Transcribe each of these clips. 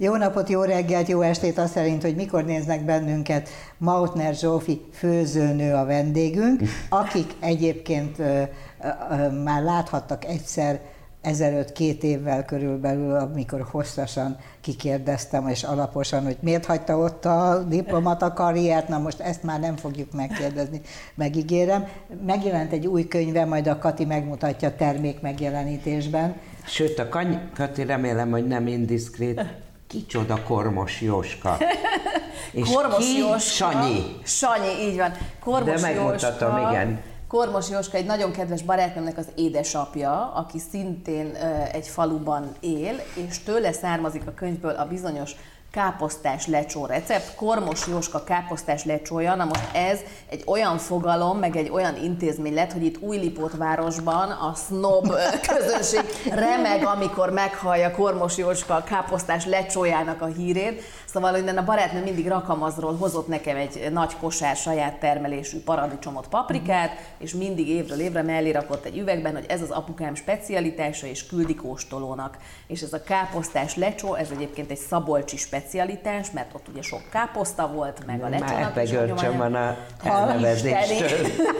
Jó napot, jó reggelt, jó estét, azt szerint, hogy mikor néznek bennünket Mautner Zsófi főzőnő a vendégünk, akik egyébként ö, ö, már láthattak egyszer ezelőtt két évvel körülbelül, amikor hosszasan kikérdeztem, és alaposan, hogy miért hagyta ott a diplomata karriert, na most ezt már nem fogjuk megkérdezni, megígérem. Megjelent egy új könyve, majd a Kati megmutatja termék megjelenítésben. Sőt, a Kati remélem, hogy nem indiszkrét, Kicsoda Kormos Jóska. És Kormos ki? Jóska. Sanyi. Sanyi, így van. Kormos De megmutatom, Jóska. igen. Kormos Jóska egy nagyon kedves barátnőmnek az édesapja, aki szintén egy faluban él, és tőle származik a könyvből a bizonyos káposztás lecsó recept, Kormos Jóska káposztás lecsója, na most ez egy olyan fogalom, meg egy olyan intézmény lett, hogy itt városban a snob közönség remeg, amikor meghallja Kormos Jóska káposztás lecsójának a hírét, Szóval innen a barátnő mindig rakamazról hozott nekem egy nagy kosár saját termelésű paradicsomot, paprikát, és mindig évről évre mellé rakott egy üvegben, hogy ez az apukám specialitása, és küldi kóstolónak. És ez a káposztás lecsó, ez egyébként egy szabolcsi specialitás, mert ott ugye sok káposzta volt, meg a lecsónak is van a elnevezéstől.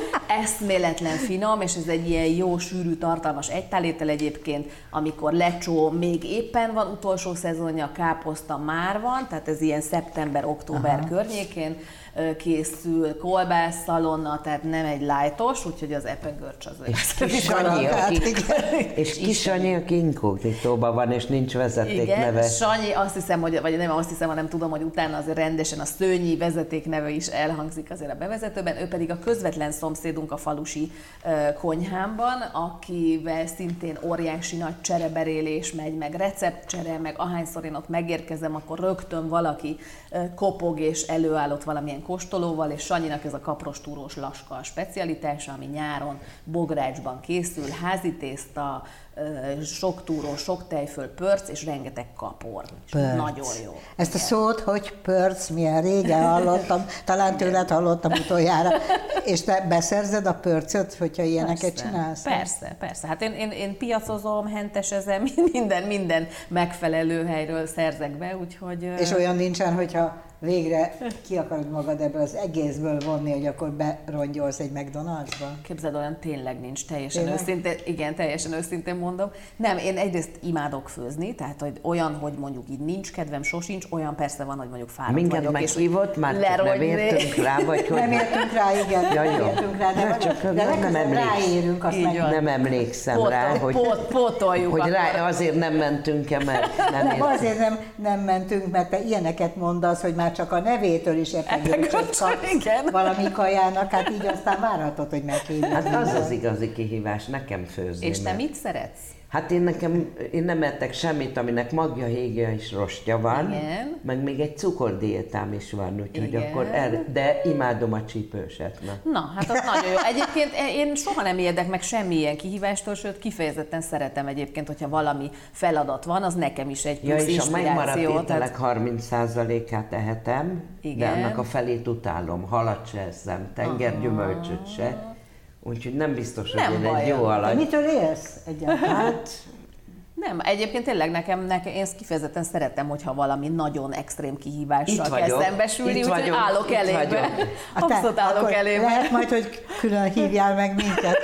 Eszméletlen finom, és ez egy ilyen jó, sűrű, tartalmas egytálétel egyébként, amikor lecsó még éppen van utolsó szezonja, káposzta már van, tehát ez ilyen szeptember-október környékén készül, kolbász szalonna, tehát nem egy lájtos, úgyhogy az epegörcs az és kis Sanyi, aki, és kis Sanyi, aki inkognitóban van, és nincs vezetékneve. Igen, Sanyi, azt hiszem, hogy, vagy nem azt hiszem, hanem tudom, hogy utána azért rendesen a szőnyi vezetékneve is elhangzik azért a bevezetőben, ő pedig a közvetlen szomszédunk a falusi konyhámban, akivel szintén óriási nagy csereberélés megy, meg receptcsere, meg ahányszor én ott megérkezem, akkor rögtön valaki kopog és előállott valamilyen kóstolóval, és Sanyinak ez a kaprostúrós laska a specialitása, ami nyáron Bográcsban készül, házi tészta, sok túró, sok tejföl, pörc és rengeteg kapor. Pörc. Nagyon jó. Ezt a szót, hogy pörc, milyen régen hallottam, talán tőled hallottam utoljára. És te beszerzed a pörcöt, hogyha ilyeneket persze, csinálsz? Persze, persze. Hát én, én, én piacozom, hentesezem, minden, minden megfelelő helyről szerzek be, úgyhogy... És olyan nincsen, hogyha végre ki akarod magad ebből az egészből vonni, hogy akkor berongyolsz egy McDonald'sba? Képzeld, olyan tényleg nincs, teljesen tényleg? őszintén, igen, teljesen őszintén mondom. Nem, én egyrészt imádok főzni, tehát hogy olyan, hogy mondjuk így nincs kedvem, sosincs, olyan persze van, hogy mondjuk fáradt Minket vagyok. meghívott, már nem értünk rá, vagy hogy... Nem értünk rá, igen. Ja, jó. Nem értünk rá, de, nem, csak de nem, nem ráérünk, azt meg... Nem emlékszem Pótol, rá, hogy, pót, pótoljuk hogy rá, azért nem mentünk el, mert nem, nem Azért nem, nem mentünk, mert te ilyeneket mondasz, hogy már csak a nevétől is epegőcsöt kapsz valami kajának, hát így aztán várhatod, hogy meghívjuk. Hát az az igazi kihívás, nekem főzni. És te mit szeretsz? Hát én nekem, én nem ettek semmit, aminek magja, hégja és rostja van, Igen. meg még egy cukordiétám is van, úgyhogy Igen. akkor el, de imádom a csípőset. Na. na, hát az nagyon jó. Egyébként én soha nem érdek meg semmilyen kihívástól, sőt kifejezetten szeretem egyébként, hogyha valami feladat van, az nekem is egy plusz ja, és a megmaradt ételek tehát... 30%-át ehetem, Igen. de annak a felét utálom. Halat se eszem, tengergyümölcsöt se Úgyhogy nem biztos, hogy nem én egy jó alany. Mitől élsz egyáltalán? Hát, nem, egyébként tényleg nekem, nekem én kifejezetten szeretem, hogyha valami nagyon extrém kihívással kezd szembesülni, úgyhogy állok elébe. Abszolút állok elébe. Lehet majd, hogy külön hívjál meg minket.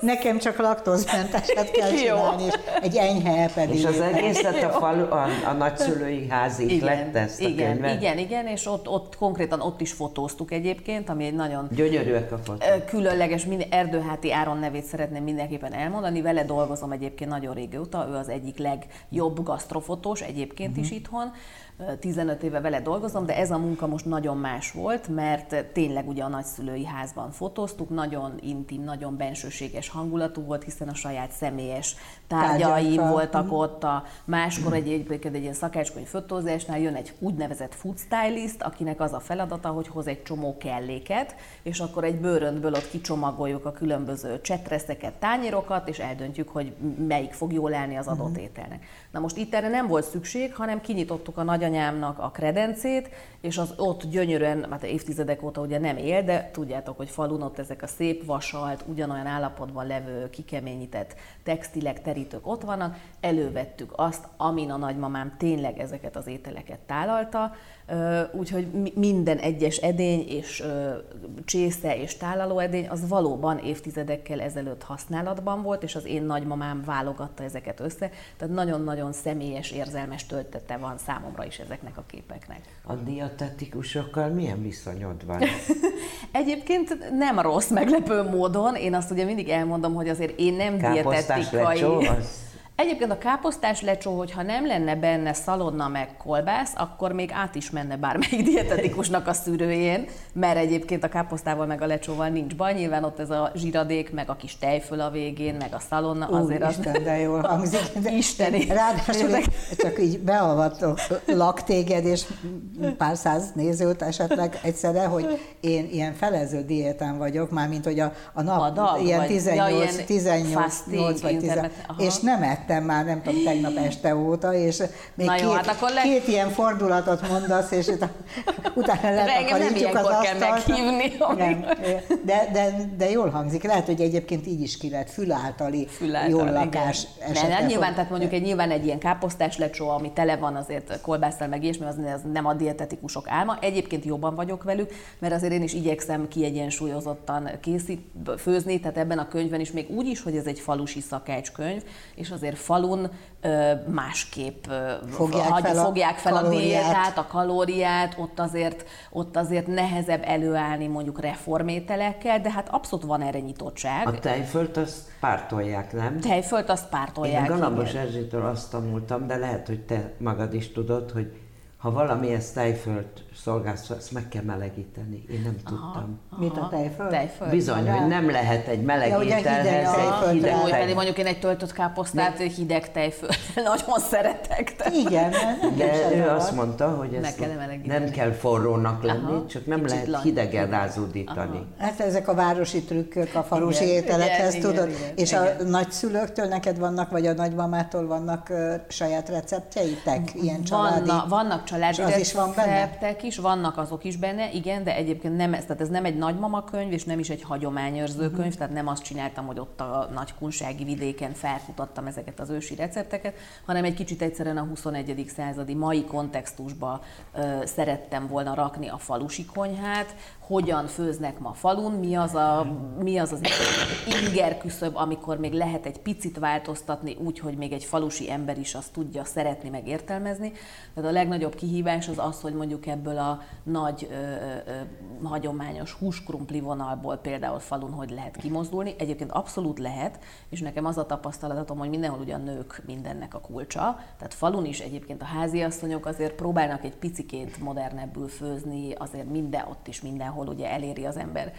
Nekem csak laktózmenteset kell csinálni, és egy enyhe pedig. És az egészet a, falu, a, a nagyszülői házig igen, lett ezt a igen, könyvet? Igen, igen, és ott, ott konkrétan ott is fotóztuk egyébként, ami egy nagyon... Gyönyörűek a fotók. Különleges, Erdőháti Áron nevét szeretném mindenképpen elmondani, vele dolgozom egyébként nagyon régóta, ő az egyik legjobb gasztrofotós egyébként uh-huh. is mhm. itthon, 15 éve vele dolgozom, de ez a munka most nagyon más volt, mert tényleg ugye a nagyszülői házban fotóztuk, nagyon intim, nagyon bensőséges hangulatú volt, hiszen a saját személyes tárgyaim voltak uh-huh. ott, a máskor egy, egy, egy ilyen szakácskönyv fotózásnál jön egy úgynevezett food stylist, akinek az a feladata, hogy hoz egy csomó kelléket, és akkor egy bőröntből ott kicsomagoljuk a különböző csetreszeket, tányérokat, és eldöntjük, hogy melyik fog jól felelni az adott uh-huh. ételnek. Na most itt erre nem volt szükség, hanem kinyitottuk a nagyanyámnak a kredencét, és az ott gyönyörűen, hát évtizedek óta ugye nem él, de tudjátok, hogy falun ott ezek a szép vasalt, ugyanolyan állapotban levő, kikeményített textilek, terítők ott vannak, elővettük azt, amin a nagymamám tényleg ezeket az ételeket tálalta, úgyhogy minden egyes edény és csésze és tálaló edény az valóban évtizedekkel ezelőtt használatban volt, és az én nagymamám válogatta ezeket össze, tehát nagyon-nagyon személyes, érzelmes töltete van számomra is ezeknek a képeknek. A dietetikusokkal milyen viszonyod van? Egyébként nem rossz meglepő módon, én azt ugye mindig elmondom, hogy azért én nem dietetikai... Az Egyébként a káposztás lecsó, hogyha nem lenne benne szalonna meg kolbász, akkor még át is menne bármelyik dietetikusnak a szűrőjén, mert egyébként a káposztával meg a lecsóval nincs baj. Nyilván ott ez a zsiradék, meg a kis tejföl a végén, meg a szalonna, azért az... Isten, de jól hangzik. De Isteni. Ráadásul csak így beavatlak téged, és pár száz nézőt esetleg egyszerre, hogy én ilyen felező diétán vagyok, mármint hogy a, a nap a dag, ilyen 18, ja, ilyen 18, 18 vagy 10, és nem ettem már, nem tudom, tegnap este óta, és még Na jó, két, hát akkor le... két ilyen fordulatot mondasz, és utána letakarítjuk az asztalt. kell meghívni. Nem, de, de, de jól hangzik. Lehet, hogy egyébként így is ki lehet, füláltali, füláltali jól lakás esetleg. Nem, nyilván, tehát mondjuk egy nyilván egy ilyen káposztás lecsó, ami tele van azért kolbásszal meg ilyesmi, az, az nem a dietetikusok álma. Egyébként jobban vagyok velük, mert azért én is igyekszem kiegyensúlyozottan készít, főzni, tehát ebben a könyvben is még úgy is, hogy ez egy falusi szakácskönyv, és azért falun másképp fogják hagy, fel a, fogják fel a diétát, a kalóriát, ott azért, ott azért nehezebb előállni mondjuk reformételekkel, de hát abszolút van erre nyitottság. A tejfölt azt pártolják, nem? Tejfölt azt pártolják. Én a Galambos Erzsitől azt tanultam, de lehet, hogy te magad is tudod, hogy ha valami ezt tejfölt szolgálsz, ezt meg kell melegíteni. Én nem aha, tudtam. Aha. Mit a tejföld? tejföld. Bizony, hogy nem lehet egy meleg ja, ételhez hideg, hideg, Úgy, pedig mondjuk én egy töltött káposztát Mi? hideg tejföld nagyon szeretek. De. Igen. De ő azt mondta, hogy ezt kell nem kell forrónak lenni, aha, csak nem lehet lang. hidegen rázódítani. Aha. Hát ezek a városi trükkök a falusi igen, ételekhez, igen, tudod? Igen, és igen. a nagyszülőktől neked vannak, vagy a nagymamától vannak uh, saját receptjeitek, ilyen családi? Vannak, családi az is vannak azok is benne, igen, de egyébként nem ez, tehát ez nem egy nagymama könyv, és nem is egy hagyományőrző könyv, uh-huh. tehát nem azt csináltam, hogy ott a nagykunsági vidéken felkutattam ezeket az ősi recepteket, hanem egy kicsit egyszerűen a 21. századi mai kontextusba ö, szerettem volna rakni a falusi konyhát, hogyan főznek ma falun, mi az a, mi az, az inger küszöb, amikor még lehet egy picit változtatni úgy, hogy még egy falusi ember is azt tudja szeretni, meg értelmezni. Tehát a legnagyobb kihívás az az, hogy mondjuk ebből a nagy ö, ö, hagyományos húskrumpli vonalból például falun hogy lehet kimozdulni. Egyébként abszolút lehet, és nekem az a tapasztalatom, hogy mindenhol ugyan nők mindennek a kulcsa. Tehát falun is egyébként a háziasszonyok azért próbálnak egy picikét modernebbül főzni, azért minden, ott is minden ahol ugye eléri az ember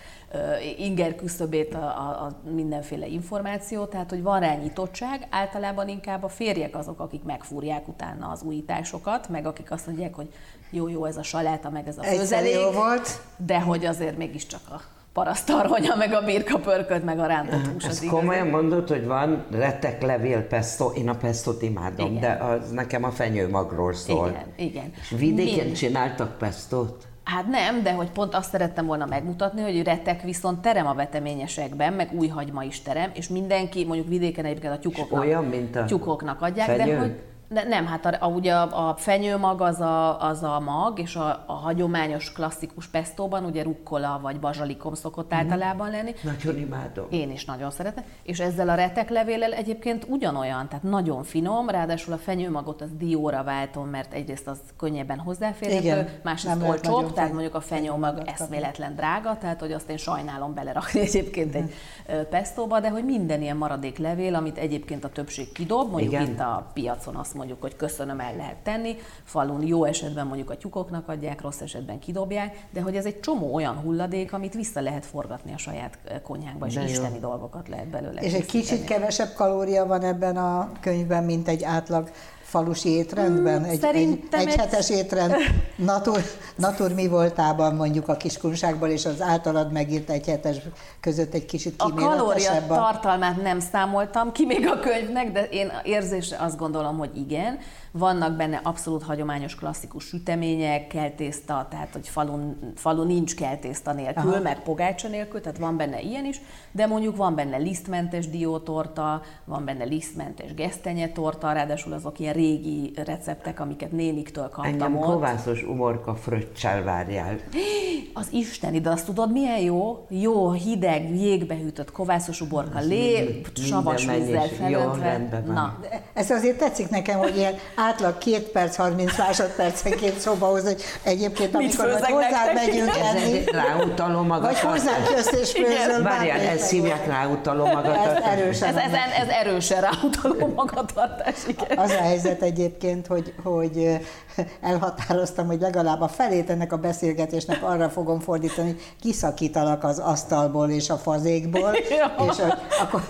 inger küszöbét a, a, a mindenféle információ, tehát hogy van rá nyitottság, általában inkább a férjek azok, akik megfúrják utána az újításokat, meg akik azt mondják, hogy jó-jó ez a saláta, meg ez a főzelék, volt. de hogy azért mégiscsak a parasztarhonya, meg a birka pörköt, meg a rántott hús. Ezt komolyan mondod, hogy van retek levél pesto, én a pestot imádom, igen. de az nekem a fenyőmagról szól. Igen, igen. És vidéken Mind. csináltak pestot? Hát nem, de hogy pont azt szerettem volna megmutatni, hogy retek viszont terem a veteményesekben, meg új hagyma is terem, és mindenki, mondjuk vidéken egyébként a tyúkoknak, olyan, mint a tyúkoknak adják, fenyő? de hogy de nem, hát a, a, ugye a, a fenyőmag az a, az a mag, és a, a hagyományos klasszikus pestóban ugye rukkola vagy bazsalikom szokott mm. általában lenni. Nagyon imádom. Én is nagyon szeretem. És ezzel a reteklevéllel egyébként ugyanolyan, tehát nagyon finom, ráadásul a fenyőmagot az dióra váltom, mert egyrészt az könnyebben hozzáférhető, másrészt olcsóbb, tehát mondjuk a fenyőmag eszméletlen drága, tehát hogy azt én sajnálom belerakni egyébként egy pestóba, de hogy minden ilyen maradék levél, amit egyébként a többség kidob, mondjuk Igen. itt a piacon azt mondjuk, hogy köszönöm, el lehet tenni, falun jó esetben mondjuk a tyúkoknak adják, rossz esetben kidobják, de hogy ez egy csomó olyan hulladék, amit vissza lehet forgatni a saját konyhánkba, és de isteni jó. dolgokat lehet belőle. És egy kicsit kevesebb kalória van ebben a könyvben, mint egy átlag falusi étrendben? Egy, egy, egy hetes étrend natur, natur mi voltában mondjuk a kiskunságból és az általad megírt egy hetes között egy kicsit A kalória tartalmát nem számoltam ki még a könyvnek, de én érzésre azt gondolom, hogy igen. Vannak benne abszolút hagyományos klasszikus sütemények, keltészta, tehát hogy falun, falu nincs keltészta nélkül, Aha. meg pogácsa nélkül, tehát van benne ilyen is, de mondjuk van benne lisztmentes diótorta, van benne lisztmentes gesztenyetorta, ráadásul azok ilyen régi receptek, amiket néniktől kaptam Engem ott. kovászos umorka fröccsel várjál. Az isteni, de azt tudod milyen jó? Jó, hideg, jégbe hűtött kovászos uborka, lé, savas vízzel felöntve. Na. Ez azért tetszik nekem, hogy ilyen átlag két perc, 30 másodpercenként szóba hoz, hogy egyébként amikor majd hozzá megyünk enni. Ráutaló magatartás. Vagy hozzá közt és főzöl. Várjál, ezt hívják ráutaló magatartás. Ez erősen. Ez, ez, ez erősen ráutaló magatartás, igen. Az a helyzet egyébként, hogy, hogy elhatároztam, hogy legalább a felét ennek a beszélgetésnek arra fogom fordítani, hogy kiszakítalak az asztalból és a fazékból, ja. és hogy, akkor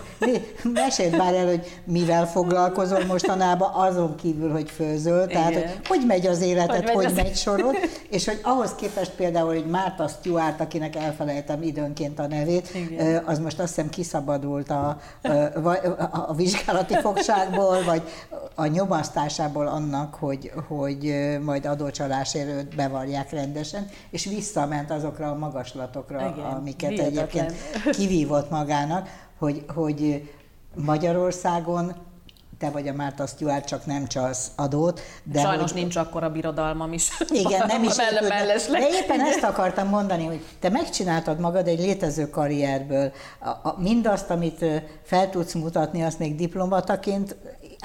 meséld már el, hogy mivel foglalkozol mostanában, azon kívül, hogy főzöl, tehát hogy, hogy megy az életed, hogy, hogy megy, megy sorod, és hogy ahhoz képest például, hogy Márta Stewart, akinek elfelejtem időnként a nevét, Igen. az most azt hiszem kiszabadult a, a, a vizsgálati fogságból, vagy a nyomasztásából annak, hogy, hogy majd adócsalásért őt bevarják rendesen, és visszament azokra a magaslatokra, Igen, amiket Vihetetlen. egyébként kivívott magának, hogy, hogy Magyarországon te vagy a Márta Stewart, csak nem csalsz adót. De Sajnos hogy... nincs akkor a birodalmam is. Igen, nem is. De éppen ezt akartam mondani, hogy te megcsináltad magad egy létező karrierből. A, a, mindazt, amit fel tudsz mutatni, azt még diplomataként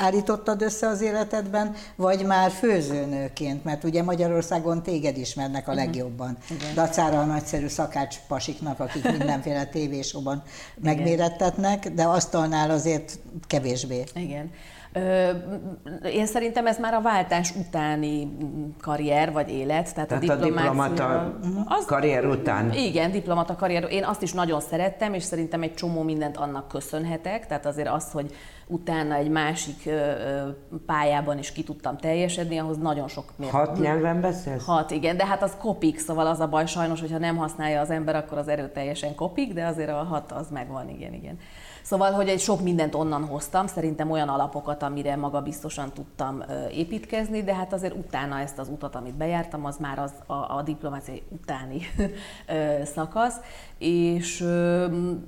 állítottad össze az életedben, vagy már főzőnőként, mert ugye Magyarországon téged ismernek a mhm. legjobban. Uh-huh. Dacára a nagyszerű szakács pasiknak, akik mindenféle tévésóban megmérettetnek, de asztalnál azért kevésbé. Igen. Én szerintem ez már a váltás utáni karrier vagy élet, tehát, tehát a, a diplomata az, karrier után. Igen, diplomata karrier. Én azt is nagyon szerettem, és szerintem egy csomó mindent annak köszönhetek, tehát azért az, hogy utána egy másik pályában is ki tudtam teljesedni, ahhoz nagyon sok miért. Hat nyelven beszélsz? Hat, igen, de hát az kopik, szóval az a baj sajnos, hogyha nem használja az ember, akkor az erőteljesen kopik, de azért a hat az megvan, igen, igen. Szóval, hogy egy sok mindent onnan hoztam, szerintem olyan alapokat, amire maga biztosan tudtam építkezni, de hát azért utána ezt az utat, amit bejártam, az már az a, a diplomáciai utáni szakasz, és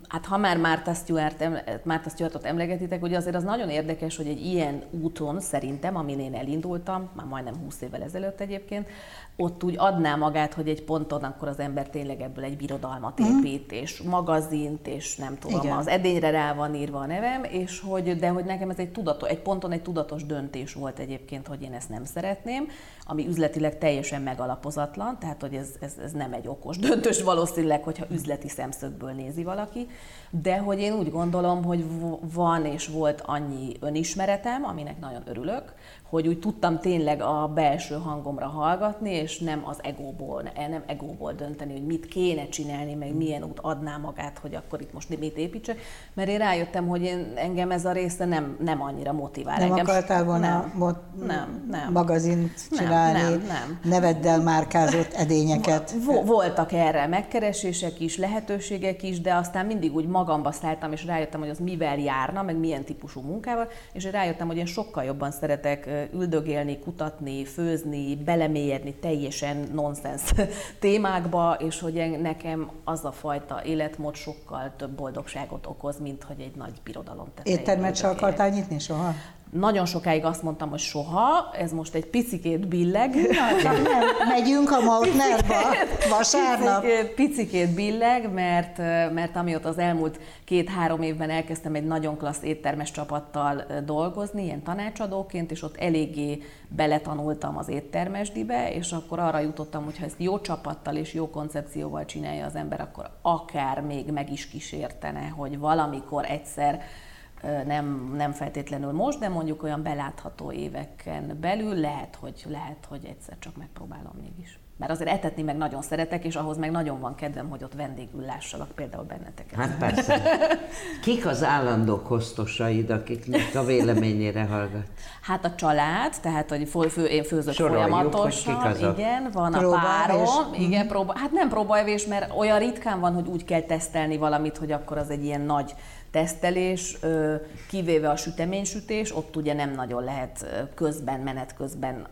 hát ha már Márta, Stewart, Márta Stewartot emlegetitek, hogy azért az nagyon érdekes, hogy egy ilyen úton szerintem, amin én elindultam, már majdnem 20 évvel ezelőtt egyébként, ott úgy adná magát, hogy egy ponton akkor az ember tényleg ebből egy birodalmat mhm. épít, mm. és magazint, és nem tudom, Igen. az edényre rá van írva a nevem, és hogy, de hogy nekem ez egy tudatos, egy ponton egy tudatos döntés volt egyébként, hogy én ezt nem szeretném, ami üzletileg teljesen megalapozatlan, tehát hogy ez, ez, ez nem egy okos döntés valószínűleg, hogyha üzleti szemszögből nézi valaki, de hogy én úgy gondolom, hogy van és volt annyi önismeretem, aminek nagyon örülök, hogy úgy tudtam tényleg a belső hangomra hallgatni, és nem az egóból, nem egóból dönteni, hogy mit kéne csinálni, meg milyen út adná magát, hogy akkor itt most mit építsek, mert én rájöttem, hogy én, engem ez a része nem, nem annyira motivál. Nem engem akartál volna nem, mo- nem, nem, magazint csinálni, nem, nem, nem. neveddel márkázott edényeket? Voltak erre megkeresések is, lehetőségek is, de aztán mindig úgy magamba szálltam, és rájöttem, hogy az mivel járna, meg milyen típusú munkával, és rájöttem, hogy én sokkal jobban szeretek üldögélni, kutatni, főzni, belemélyedni teljesen nonsens témákba, és hogy nekem az a fajta életmód sokkal több boldogságot okoz, mint hogy egy nagy birodalom tetején. Éttermet se akartál nyitni soha? Nagyon sokáig azt mondtam, hogy soha, ez most egy picikét billeg. Na, nem, megyünk a Mautnerba vasárnap. Picikét, picikét billeg, mert, mert amióta az elmúlt két-három évben elkezdtem egy nagyon klassz éttermes csapattal dolgozni, ilyen tanácsadóként, és ott eléggé beletanultam az éttermesdibe, és akkor arra jutottam, hogy ha ezt jó csapattal és jó koncepcióval csinálja az ember, akkor akár még meg is kísértene, hogy valamikor egyszer nem, nem feltétlenül most, de mondjuk olyan belátható éveken belül lehet, hogy, lehet, hogy egyszer csak megpróbálom mégis. Mert azért etetni meg nagyon szeretek, és ahhoz meg nagyon van kedvem, hogy ott vendégül lássalak például benneteket. Hát persze. Kik az állandó kosztosaid, akiknek a véleményére hallgat? Hát a család, tehát hogy fő, én főzök Soroljuk, folyamatosan. Hogy kik azok? Igen, van a párom. Igen, próba, hát nem próbaevés, mert olyan ritkán van, hogy úgy kell tesztelni valamit, hogy akkor az egy ilyen nagy tesztelés, kivéve a süteménysütés, ott ugye nem nagyon lehet közben, menet közben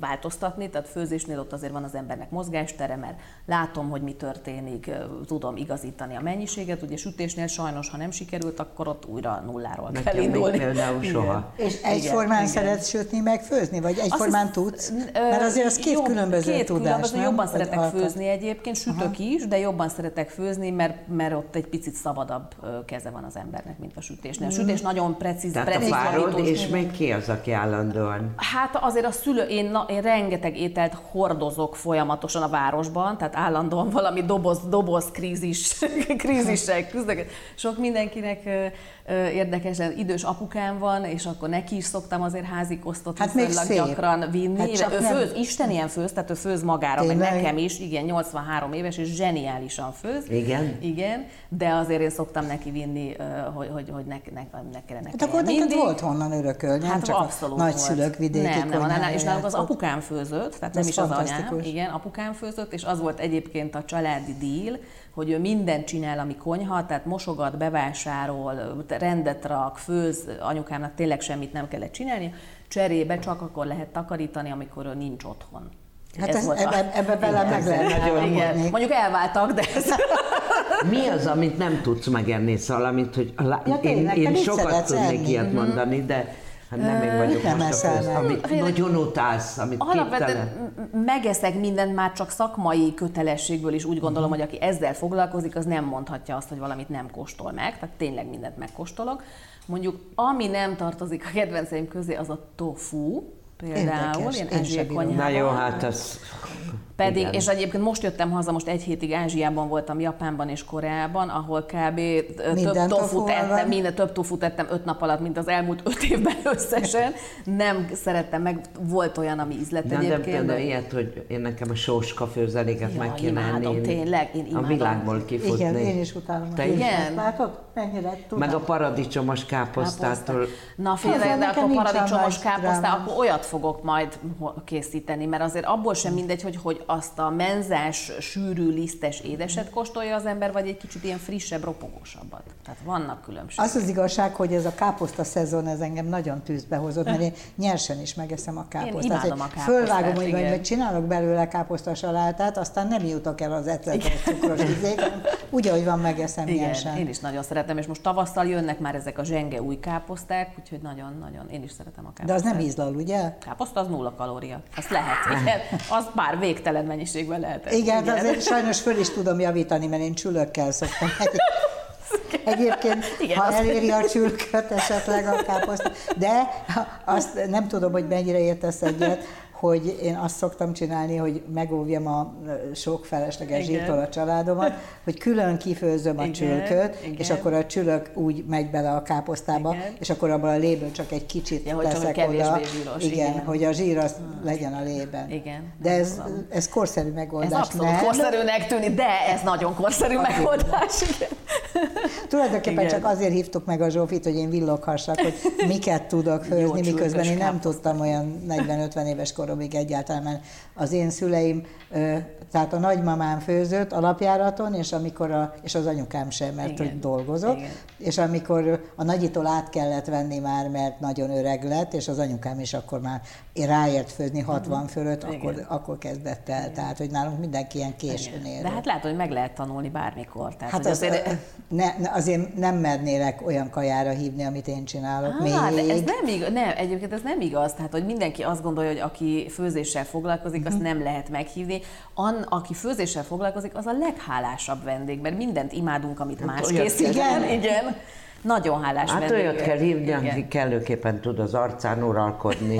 változtatni, tehát főzésnél ott azért van az embernek mozgástere, mert látom, hogy mi történik, tudom igazítani a mennyiséget, ugye sütésnél sajnos, ha nem sikerült, akkor ott újra nulláról Nekem kell indulni. Például soha. És egyformán szeretsz sütni, meg főzni, vagy egyformán Azt tudsz? Mert azért az két jobb, különböző két tudás, különböző, nem? Jobban szeretek főzni egyébként, sütök Aha. is, de jobban szeretek főzni, mert, mert ott egy picit szabadabb keze van az embernek, mint a sütésnél. A mm. sütés nagyon precíz, Tehát precíz a párod, és még ki az, aki állandóan? Hát azért a szülő, én, na, én rengeteg ételt hordozok folyamatosan a városban, tehát állandóan valami doboz, doboz krízis, krízisek küzdök. Sok mindenkinek érdekesen idős apukám van, és akkor neki is szoktam azért házi kosztot hát viszonylag gyakran vinni. Hát ő nem... főz, Isten ilyen főz, tehát ő főz magára, Tényleg? meg nekem is, igen, 83 éves, és zseniálisan főz. Igen? Igen, de azért én szoktam neki vinni, hogy, hogy, hogy ne, ne, ne kellene Hát akkor neked volt honnan örökölni, hát csak abszolút a nagyszülők vidéki Nem, nem, nem, és nálunk az apukám főzött, tehát nem is az anyám, igen, apukám főzött, és az volt egyébként a családi díl, hogy ő mindent csinál, ami konyha, tehát mosogat, bevásárol, rendet rak, főz, anyukámnak tényleg semmit nem kellett csinálni, cserébe csak akkor lehet takarítani, amikor ő nincs otthon. Hát ez, ez volt ebbe, ebbe bele meg lehet nagyon igen. Mondjuk elváltak, de ez... Mi az, amit nem tudsz megenni, szóval, amit, hogy ja, tényleg, én, én sokat tudnék ilyet mondani, de Hát nem én vagyok nem most a amit nagyon utálsz, amit Alapvetően megeszek mindent már csak szakmai kötelességből is úgy gondolom, uh-huh. hogy aki ezzel foglalkozik, az nem mondhatja azt, hogy valamit nem kóstol meg, tehát tényleg mindent megkóstolok. Mondjuk, ami nem tartozik a kedvenceim közé, az a tofu, például, Érdekes, ilyen ázsiai konyhában. Na jó, hát ez... Pedig, igen. és egyébként most jöttem haza, most egy hétig Ázsiában voltam, Japánban és Koreában, ahol kb. Minden több tofut ettem, minden több tofut ettem öt nap alatt, mint az elmúlt öt évben összesen. Nem szerettem meg, volt olyan, ami ízlett Na, egyébként. De például ilyet, hogy én nekem a sóska főzeléket meg kéne imádom, én tényleg, én imádom. A világból kifutni. Igen, én is utálom. Te igen? Látod? Mennyire tudom. Meg a paradicsomos káposztától. Na félre, de akkor paradicsomos káposztát, akkor olyat fogok majd készíteni, mert azért abból sem mindegy, hogy, hogy azt a menzás, sűrű, lisztes édeset kóstolja az ember, vagy egy kicsit ilyen frissebb, ropogósabbat. Tehát vannak különbségek. Az az igazság, hogy ez a káposzta szezon, ez engem nagyon tűzbe hozott, mert én nyersen is megeszem a káposztát. Én imádom a káposztát, Fölvágom, hogy, hogy csinálok belőle káposzta salátát, aztán nem jutok el az ecetes cukros izék, úgy, ahogy van, megeszem Igen, nyersen. én is nagyon szeretem, és most tavasszal jönnek már ezek a zsenge új káposzták, úgyhogy nagyon-nagyon, én is szeretem a káposztát. De az nem ízlal, ugye? Káposzta az nulla kalória. Azt lehet, igen. Az bár végtelen mennyiségben lehet. Igen, igen, azért sajnos föl is tudom javítani, mert én csülökkel szoktam. Egyébként, Igen, ha eléri a csülköt esetleg a káposzt, de azt nem tudom, hogy mennyire értesz egyet, hogy én azt szoktam csinálni, hogy megóvjam a sok felesleges zsírtól a családomat, hogy külön kifőzöm a csülköt, Igen. és akkor a csülök úgy megy bele a káposztába, Igen. és akkor abban a léből csak egy kicsit ja, teszek csak oda. Zsíros, igen, igen, hogy a zsír az hmm. legyen a lében. Igen. De ez, ez korszerű megoldás. Ez abszolút nem? korszerűnek tűnik, de ez nagyon korszerű okay. megoldás. Igen. Tulajdonképpen igen. csak azért hívtuk meg a Zsófit, hogy én villoghassak, hogy miket tudok főzni, miközben én nem tudtam olyan 40-50 éves korom koromig egyáltalán, mert az én szüleim, tehát a nagymamám főzött alapjáraton, és, amikor a, és az anyukám sem, mert Igen. dolgozott, Igen. és amikor a nagyitól át kellett venni már, mert nagyon öreg lett, és az anyukám is akkor már ráért főzni 60 uh-huh. fölött, akkor, akkor kezdett el. Igen. Tehát, hogy nálunk mindenki ilyen későn ér. De hát lehet, hogy meg lehet tanulni bármikor. Tehát, hát az, azért... Ne, azért nem mernélek olyan kajára hívni, amit én csinálok ah, még. De ez nem igaz, nem, egyébként ez nem igaz. Tehát, hogy mindenki azt gondolja, hogy aki főzéssel foglalkozik, azt mhm. nem lehet meghívni. An, aki főzéssel foglalkozik, az a leghálásabb vendég, mert mindent imádunk, amit hát más készít. Igen, igen. Nagyon hálás Hát vendég. olyat kell hívni, aki kellőképpen tud az arcán uralkodni,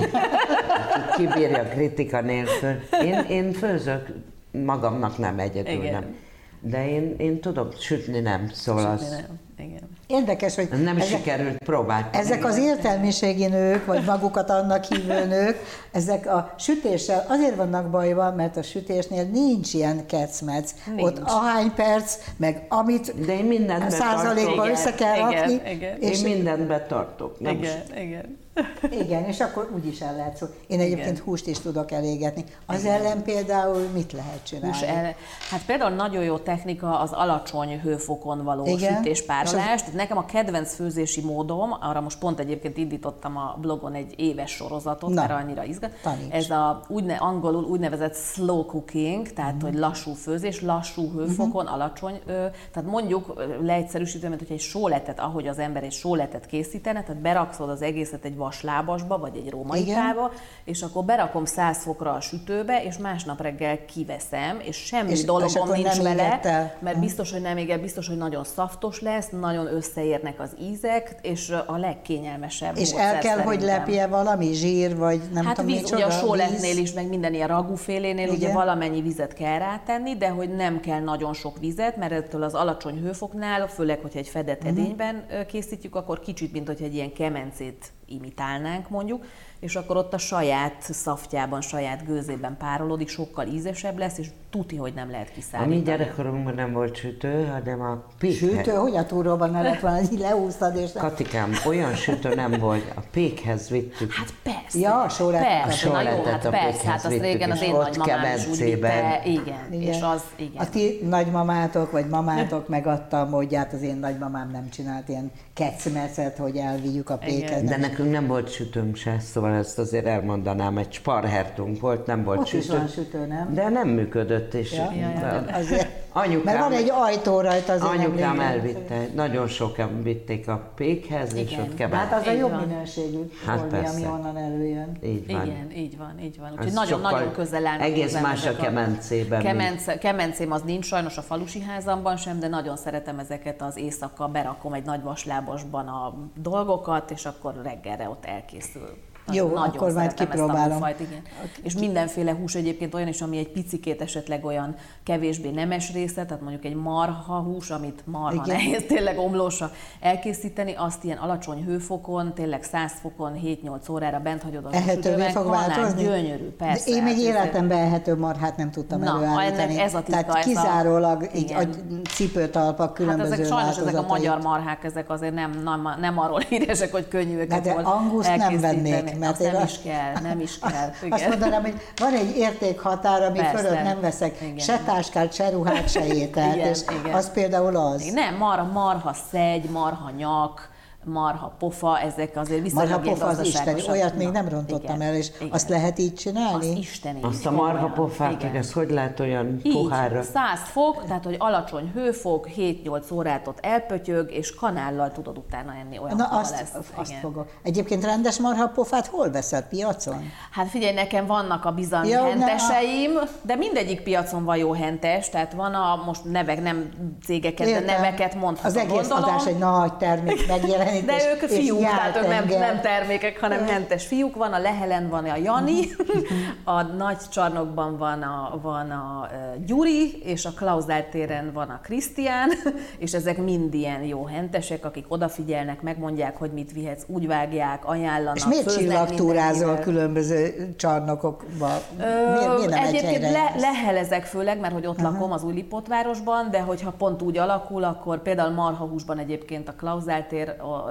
kibírja a kritika nélkül. Én, én főzök magamnak nem egyedül, Igen. nem. De én, én tudok sütni nem, szóval sütni az... Nem. Igen. Érdekes, hogy nem ezek, sikerült próbálni. Ezek az értelmiségi nők, vagy magukat annak hívő nők, ezek a sütéssel azért vannak bajban, mert a sütésnél nincs ilyen kecmec. Nincs. Ott ahány perc, meg amit De én mindent százalékban össze kell igen, rakni. Igen. És én mindent betartok. Nem igen, igen. Igen, és akkor úgy is el lehet szó. Én egyébként Igen. húst is tudok elégetni. Az Igen. ellen például mit lehet csinálni? Hús ellen. Hát például nagyon jó technika az alacsony hőfokon való Igen. Sütéspárolás. Az... Nekem a kedvenc főzési módom, arra most pont egyébként indítottam a blogon egy éves sorozatot, Na, mert annyira izgat. Taníts. Ez a úgyne, angolul úgynevezett slow cooking, tehát uh-huh. hogy lassú főzés, lassú hőfokon, uh-huh. alacsony. Ö, tehát mondjuk leegyszerűsítve, mint hogy egy sóletet, ahogy az ember egy sóletet készítene, tehát berakszod az egészet egy vaslábasba, vagy egy római tába, és akkor berakom 100 fokra a sütőbe, és másnap reggel kiveszem, és semmi és, dologom és nincs vele, mert biztos, hogy nem éget, biztos, hogy nagyon szaftos lesz, nagyon összeérnek az ízek, és a legkényelmesebb És el kell, szerintem. hogy lepje valami zsír, vagy nem hát tudom, víz, ugye a sóletnél is, meg minden ilyen ragúfélénél ugye valamennyi vizet kell rátenni, de hogy nem kell nagyon sok vizet, mert ettől az alacsony hőfoknál, főleg, hogyha egy fedett uh-huh. edényben készítjük, akkor kicsit, mint hogy egy ilyen kemencét imitálnánk mondjuk, és akkor ott a saját szaftjában, saját gőzében párolódik, sokkal ízesebb lesz, és tuti, hogy nem lehet kiszállítani. A mi gyerekkorunkban nem volt sütő, hanem a pék. Sütő? Hogy a túróban ne lett volna, hogy leúsztad és... Katikám, olyan sütő nem volt, a pékhez vittük. Hát persze. Ja, a sóletet. Persze, na jó, hát persze, hát azt régen az én nagymamám is úgy vitte, igen, igen, és az, igen. A ti nagymamátok, vagy mamátok megadta a módját, az én nagymamám nem csinált ilyen kecmecet, hogy elvigyük a péket. De nekünk nem volt sütőm se, szóval ezt azért elmondanám, egy sparhertunk volt, nem volt Ott sütő. Is van sütő, nem? De nem működött, és ja, ja, ja, azért, anyukám, mert van egy ajtó rajta, azért Anyukám elvitte, nagyon sokan vitték a pékhez, Igen. és ott kevert. Hát az így a jobb van. minőségű hát olvi, ami onnan előjön. Így van. Igen, így van, így van. Úgyhogy nagyon-nagyon közel állnak. Egész más a kemencében. Kemence, kemencém az nincs sajnos a falusi házamban sem, de nagyon szeretem ezeket az éjszaka, berakom egy nagy vaslábosban a dolgokat, és akkor reggelre ott elkészül. Jó, nagyon akkor majd kipróbálom. Fajt, igen. És mindenféle hús egyébként olyan is, ami egy picikét esetleg olyan kevésbé nemes része, tehát mondjuk egy marha hús, amit marha igen. nehéz tényleg omlósa elkészíteni, azt ilyen alacsony hőfokon, tényleg 100 fokon 7-8 órára bent hagyod az Ehetővé fog változni? Gyönyörű, persze. De én még hát életemben ehető marhát nem tudtam Na, előállítani. ez a titka, Tehát kizárólag a, így a cipőtalpak különböző hát ezek sajnos ezek a magyar marhák, ezek azért nem, nem, nem arról híresek, hogy könnyű őket de angus nem vennék mert azt nem is kell, nem is kell. Igen. Azt mondanám, hogy van egy értékhatár, ami Persze. fölött nem veszek igen. se táskát, se ruhát, se ételt, igen, és igen. az például az. Nem, marha, marha szegy, marha nyak, marha pofa, ezek azért viszonylag Marha pofa az isteni, olyat még nem rontottam igen, el, és igen. azt lehet így csinálni? Az isteni. Azt a marha pofát, ez hogy lehet olyan így, pohárra? 100 fok, tehát hogy alacsony hőfok, 7-8 órát ott elpötyög, és kanállal tudod utána enni, olyan Na azt, lesz. azt igen. fogok. Egyébként rendes marha pofát hol veszed? Piacon? Hát figyelj, nekem vannak a bizony ja, henteseim, a... de mindegyik piacon van jó hentes, tehát van a, most nevek, nem cégeket, Értem. de neveket mondhatok. Az egész gondolom. adás egy nagy termék megjelenik termék. De ők fiúk, tehát ők nem, nem termékek, hanem hentes fiúk. Van a Lehelen, van a Jani, a nagy csarnokban van a, van a Gyuri, és a Klauzál téren van a Krisztián, és ezek mind ilyen jó hentesek, akik odafigyelnek, megmondják, hogy mit vihetsz, úgy vágják, ajánlanak. És miért csillagtúrázol különböző csarnokokba? Miért, miért nem Egyébként le, lehelezek főleg, mert hogy ott uh-huh. lakom az új Lipotvárosban, de hogyha pont úgy alakul, akkor például marhahúsban egyébként a Klauzál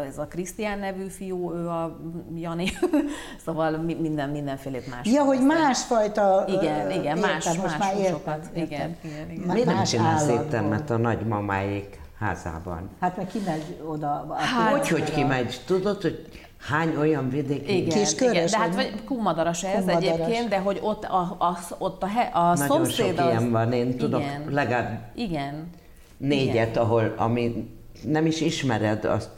ez a Krisztián nevű fiú, ő a Jani, szóval minden, mindenfélét más. Ja, hogy másfajta... Igen, igen, más, értem, más már húsokat. Igen, igen, igen. Miért nem csinálsz éttermet a nagymamáik házában? Hát meg kimegy oda. Hát, hogy, hogy kimegy? Tudod, hogy Hány olyan vidék? Igen, Kis körös, igen, de hát vagy kumadaras ez kumadaras. egyébként, de hogy ott a, a, ott a, a, a Nagyon szomszéd sok az... ilyen van, én tudok igen, legalább igen, négyet, igen. ahol ami nem is ismered azt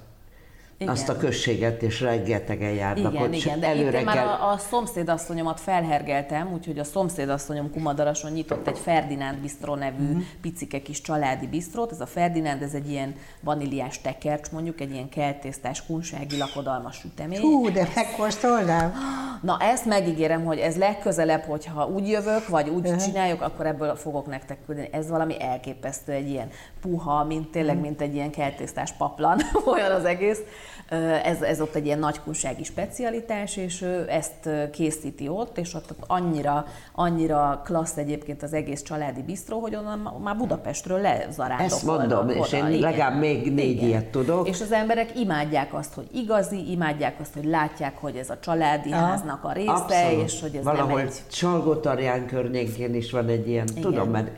igen. azt a községet, és rengetegen járnak igen, ott. Igen, de előre én kell... már a, a szomszédasszonyomat felhergeltem, úgyhogy a szomszédasszonyom Kumadarason nyitott egy Ferdinánd Bistro nevű mm. picike kis családi bistrót. Ez a Ferdinánd, ez egy ilyen vaníliás tekercs, mondjuk egy ilyen keltésztás, kunsági lakodalmas sütemény. Hú, de megkóstolnám. Na ezt megígérem, hogy ez legközelebb, hogyha úgy jövök, vagy úgy uh-huh. csináljuk, akkor ebből fogok nektek küldeni. Ez valami elképesztő, egy ilyen puha, mint tényleg, mint egy ilyen keltésztás paplan, olyan az egész. Ez, ez ott egy ilyen nagykunsági specialitás, és ő ezt készíti ott, és ott annyira, annyira klassz egyébként az egész családi bistró, hogy onnan már Budapestről lezarándok. Ezt mondom, oda, és én igen. legalább még négy igen. ilyet tudok. És az emberek imádják azt, hogy igazi, imádják azt, hogy látják, hogy ez a családi Aha. háznak a része, Abszolút. és hogy ez Valahol nem egy... Csalgótarján környékén is van egy ilyen, igen. tudom, mert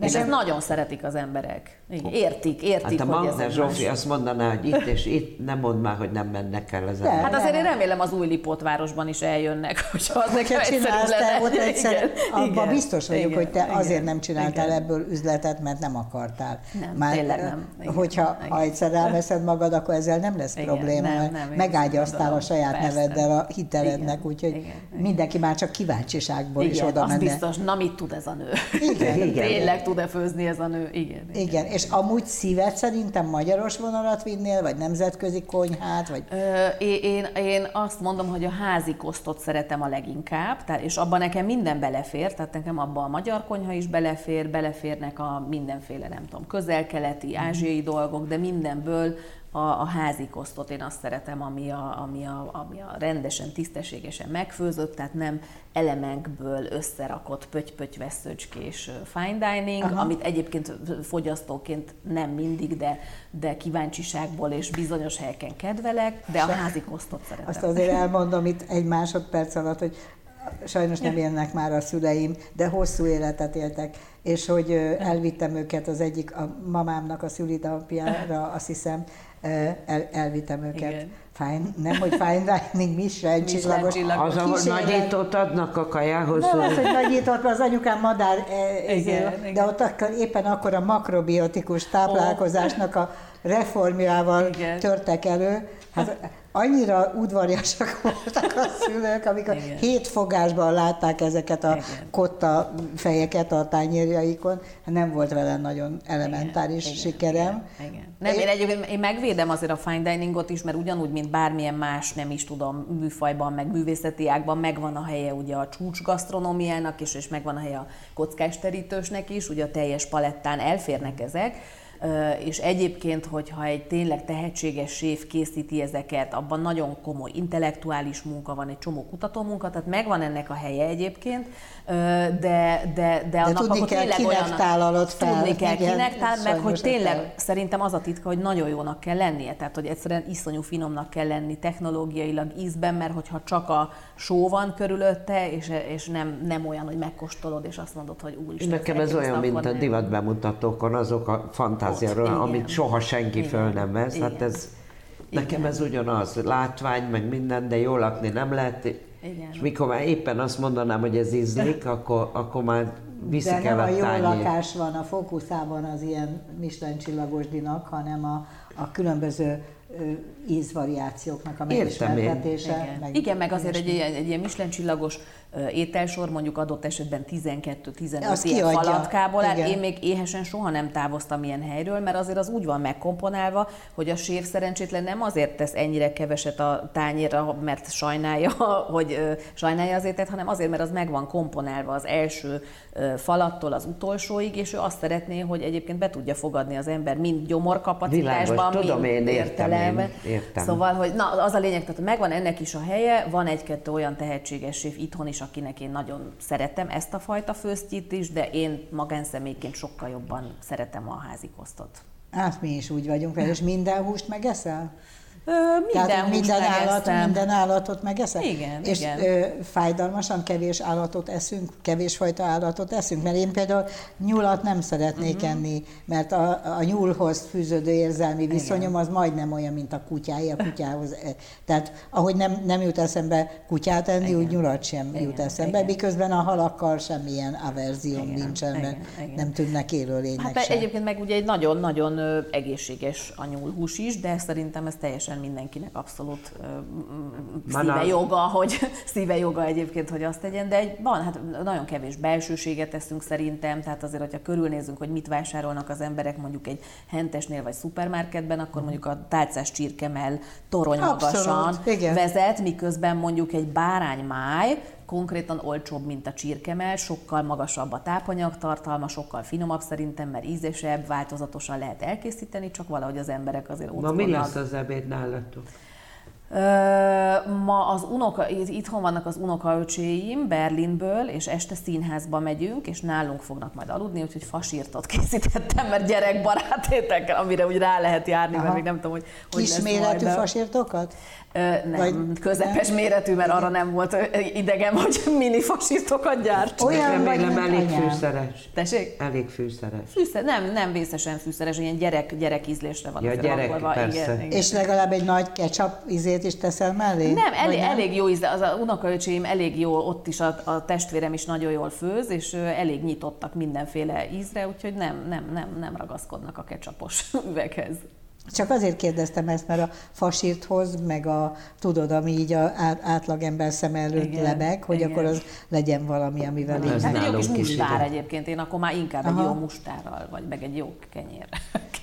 és ezt nagyon szeretik az emberek. Igen, értik, értik, hát a hogy ez Zsófi azt mondaná, hogy itt és itt nem mond már, hogy nem mennek el az emberek. Hát azért én remélem az új Lipótvárosban is eljönnek, hogy az nekem egyszerűbb lenne. Ott egyszer, igen, abban igen, biztos vagyok, igen, hogy te igen, azért nem csináltál igen. ebből üzletet, mert nem akartál. Nem, már, tényleg nem. Igen, hogyha igen. ha egyszer elveszed magad, akkor ezzel nem lesz igen, probléma, nem, nem, megágyaztál a saját persze. neveddel a hitelednek, úgyhogy mindenki már csak kíváncsiságból is oda menne. biztos, na mit tud ez a nő? Igen, Tényleg tud-e főzni ez a nő? Igen. Igen, és amúgy szíved szerintem magyaros vonalat vinnél, vagy nemzetközi konyhát? Vagy... Ö, én, én azt mondom, hogy a házi kosztot szeretem a leginkább, tehát, és abban nekem minden belefér, tehát nekem abban a magyar konyha is belefér, beleférnek a mindenféle, nem tudom, közel-keleti, ázsiai dolgok, de mindenből a, a házi kosztot én azt szeretem, ami a, ami, a, ami a rendesen, tisztességesen megfőzött, tehát nem elemekből összerakott pöty-pöty veszőcskés fine dining, Aha. amit egyébként fogyasztóként nem mindig, de, de kíváncsiságból és bizonyos helyeken kedvelek, de a házi kosztot szeretem. Azt azért elmondom itt egy másodperc alatt, hogy sajnos nem élnek már a szüleim, de hosszú életet éltek, és hogy elvittem őket az egyik, a mamámnak a szülidapjára, azt hiszem, el, elvittem őket. Igen. Fine, nem, hogy fine dining, Michelin csillagos. Az, ahol nagyítót adnak a kajához. Nem az, hogy nagyított, az anyukám madár, e, igen, de igen. ott akkor, éppen akkor a makrobiotikus táplálkozásnak a reformjával igen. törtek elő. Hát annyira udvariasak voltak a szülők, amikor Igen. hét fogásban látták ezeket a Igen. kotta fejeket a tányérjaikon, hát nem volt vele nagyon elementáris Igen. sikerem. Igen. Igen. Nem, én, egyébként én megvédem azért a fine diningot is, mert ugyanúgy, mint bármilyen más, nem is tudom, műfajban, meg művészeti ágban megvan a helye ugye a csúcs gasztronómiának is, és megvan a helye a kockás terítősnek is, ugye a teljes palettán elférnek ezek, és egyébként, hogyha egy tényleg tehetséges séf készíti ezeket, abban nagyon komoly intellektuális munka van, egy csomó kutatómunka, tehát megvan ennek a helye egyébként, de, de, de, de annak tudni akkor kell, tényleg olyan... tálalod fel. Tudni kell, igen, kinek tál, meg hogy tényleg fel. szerintem az a titka, hogy nagyon jónak kell lennie, tehát hogy egyszerűen iszonyú finomnak kell lenni technológiailag ízben, mert hogyha csak a só van körülötte, és, és nem, nem olyan, hogy megkóstolod, és azt mondod, hogy úristen. Nekem ez olyan, mint a divatbemutatókon, azok a fantáziáról, amit soha senki igen. föl nem vesz. Hát ez, nekem ez ugyanaz, látvány, meg minden, de jól lakni nem lehet. Igen. És mikor már éppen azt mondanám, hogy ez ízlik, akkor, akkor már viszik De el a a jó lakás van a fókuszában az ilyen Michelin csillagos dinak, hanem a, a különböző ízvariációknak a megismertetése. Igen. Meg, Igen, meg azért egy, egy, egy ilyen Michelin csillagos ételsor mondjuk adott esetben 12-15 ilyen falatkából áll. Én még éhesen soha nem távoztam ilyen helyről, mert azért az úgy van megkomponálva, hogy a séf szerencsétlen nem azért tesz ennyire keveset a tányérra, mert sajnálja, hogy sajnálja az ételt, hanem azért, mert az meg van komponálva az első falattól az utolsóig, és ő azt szeretné, hogy egyébként be tudja fogadni az ember mind gyomorkapacitásban, Világos, tudom, mind én értelemben. Értem. Szóval, hogy na, az a lényeg, tehát megvan ennek is a helye, van egy-kettő olyan tehetséges séf itthon is, akinek én nagyon szeretem ezt a fajta főztjét is, de én magánszemélyként sokkal jobban szeretem a házi kosztot. Hát mi is úgy vagyunk és minden húst megeszel? Minden Tehát minden, állat, minden állatot megeszek? Igen, és igen. Ö, fájdalmasan kevés állatot eszünk, kevés fajta állatot eszünk, mert én például nyulat nem szeretnék uh-huh. enni, mert a, a nyúlhoz fűződő érzelmi viszonyom igen. az majdnem olyan, mint a kutyáé a kutyához. Tehát ahogy nem, nem jut eszembe kutyát enni, igen. úgy nyulat sem igen, jut eszembe, igen. miközben a halakkal semmilyen averzióm igen, nincsen, igen, mert igen. nem tűnnek élőlénynek hát, sem. Egyébként meg ugye egy nagyon-nagyon egészséges a nyúlhús is, de szerintem ez teljesen természetesen mindenkinek abszolút szíve joga, hogy szíve joga egyébként, hogy azt tegyen, de egy, van, hát nagyon kevés belsőséget teszünk szerintem, tehát azért, hogyha körülnézünk, hogy mit vásárolnak az emberek mondjuk egy hentesnél vagy szupermarketben, akkor mhm. mondjuk a tálcás csirkemel torony magasan vezet, miközben mondjuk egy báránymáj konkrétan olcsóbb, mint a csirkemel, sokkal magasabb a tápanyagtartalma, sokkal finomabb szerintem, mert ízesebb, változatosan lehet elkészíteni, csak valahogy az emberek azért ott Ma mi lesz az ebéd nálatok? Ma az unoka, itthon vannak az unokaöcséim Berlinből, és este színházba megyünk, és nálunk fognak majd aludni, úgyhogy fasírtot készítettem, mert gyerekbarát ételkel, amire úgy rá lehet járni, Aha. mert még nem tudom, hogy hogy Kis méretű fasírtokat? Nem, Vagy közepes nem? méretű, mert arra nem volt idegem, hogy mini fasírtokat gyárt. Olyan Remélem elég fűszeres. Tessék? Elég fűszeres. Fűszer, nem, nem vészesen fűszeres, ilyen gyerek, gyerek ízlésre van ja, gyerek. Persze. Igen, igen. És legalább egy nagy ketchup ízét is teszel mellé? Nem, elég, nem? elég jó íze. Az a unokaöcsém elég jó, ott is a, a testvérem is nagyon jól főz, és elég nyitottak mindenféle ízre, úgyhogy nem, nem, nem, nem ragaszkodnak a ketchupos üveghez. Csak azért kérdeztem ezt, mert a fasírthoz, meg a, tudod, ami így a átlagember szem előtt igen, lebeg, hogy igen. akkor az legyen valami, amivel én... Hát egy jó kis mustár egyébként, én akkor már inkább Aha. egy jó mustárral, vagy meg egy jó kenyér.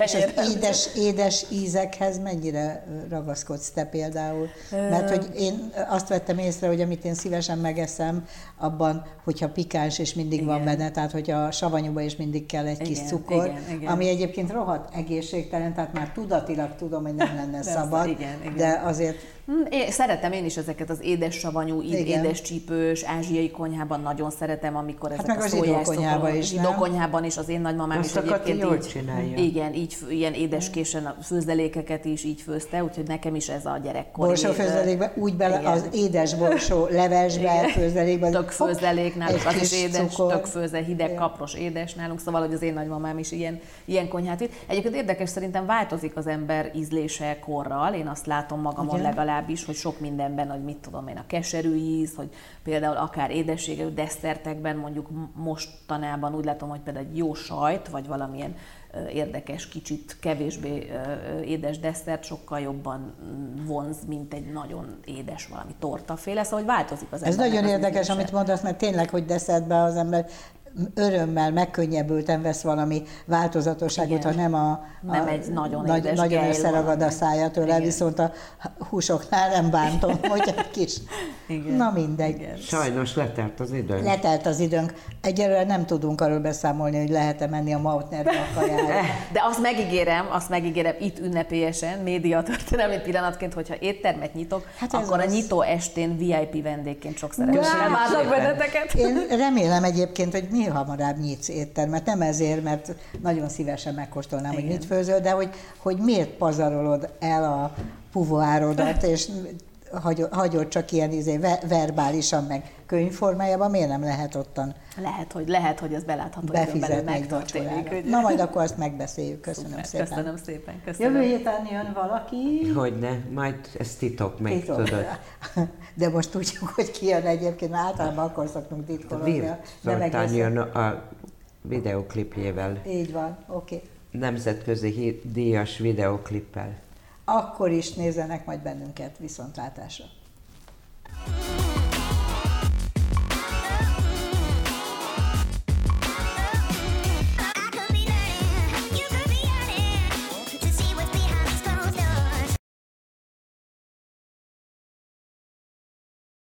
És az édes, édes ízekhez mennyire ragaszkodsz te például? Mert hogy én azt vettem észre, hogy amit én szívesen megeszem, abban, hogyha pikáns és mindig igen. van benne, tehát hogyha a savanyúba is mindig kell egy igen, kis cukor, igen, igen. ami egyébként rohadt egészségtelen, tehát már tudatilag tudom, hogy nem lenne Persze, szabad, igen, igen. de azért én szeretem én is ezeket az édes savanyú, édes csípős, ázsiai konyhában nagyon szeretem, amikor hát ezek meg a szójás konyhában is, zsidó konyhában is, az én nagymamám Azt is egyébként így, csinálja. igen, így ilyen édeskésen a főzelékeket is így főzte, úgyhogy nekem is ez a gyerekkori. Borsó főzelékbe, úgy bele igen. az édes borsó levesbe, igen. főzelékbe. Tök főzelék nálunk, az is édes, cukor. tök főze, hideg, igen. kapros, édes nálunk, szóval, hogy az én nagymamám is ilyen, ilyen konyhát vitt. Egyébként érdekes, szerintem változik az ember ízlése korral, én azt látom magamon igen. Legalábbis, hogy sok mindenben, hogy mit tudom én, a keserű íz, hogy például akár édességű desszertekben mondjuk mostanában úgy látom, hogy például egy jó sajt, vagy valamilyen érdekes, kicsit kevésbé édes desszert sokkal jobban vonz, mint egy nagyon édes valami tortaféle, szóval hogy változik az Ez nagyon érdekes, amit mondasz, mert tényleg, hogy desszertbe az ember örömmel, megkönnyebbülten vesz valami változatosságot, Igen. ha nem a, a nem egy nagyon, nagy, nagyon összeragad a szája tőle, Igen. viszont a húsoknál nem bántom, hogy egy kis. Igen. Na mindegy. Igen. Sajnos letelt az időnk. Letelt az időnk. Egyelőre nem tudunk arról beszámolni, hogy lehet-e menni a Mautnerbe a kajára. De azt megígérem, azt megígérem itt ünnepélyesen, média történelmi pillanatként, hogyha éttermet nyitok, hát akkor az... a nyitó estén VIP vendégként sok szeretettel várlak benneteket. Én remélem egyébként, hogy mi mi hamarabb nyitsz éttermet, nem ezért, mert nagyon szívesen megkóstolnám, Igen. hogy mit főzöl, de hogy, hogy miért pazarolod el a puvoárodat, és hagyod, hagyod csak ilyen izé, verbálisan, meg könyvformájában, miért nem lehet ottan? Lehet, hogy, lehet, hogy ez belátható, hogy belőle megtörténik. Hogy... Na majd akkor azt megbeszéljük. Köszönöm Szuper, szépen. Köszönöm szépen. Köszönöm. Jövő héten jön valaki. Hogyne, majd ez titok még, titok. tudod. De most tudjuk, hogy ki jön egyébként, mert általában akkor szoktunk titkolni. Zoltán jön a videoklipjével. Így van, oké. Okay. Nemzetközi díjas videoklippel akkor is nézzenek majd bennünket viszontlátásra.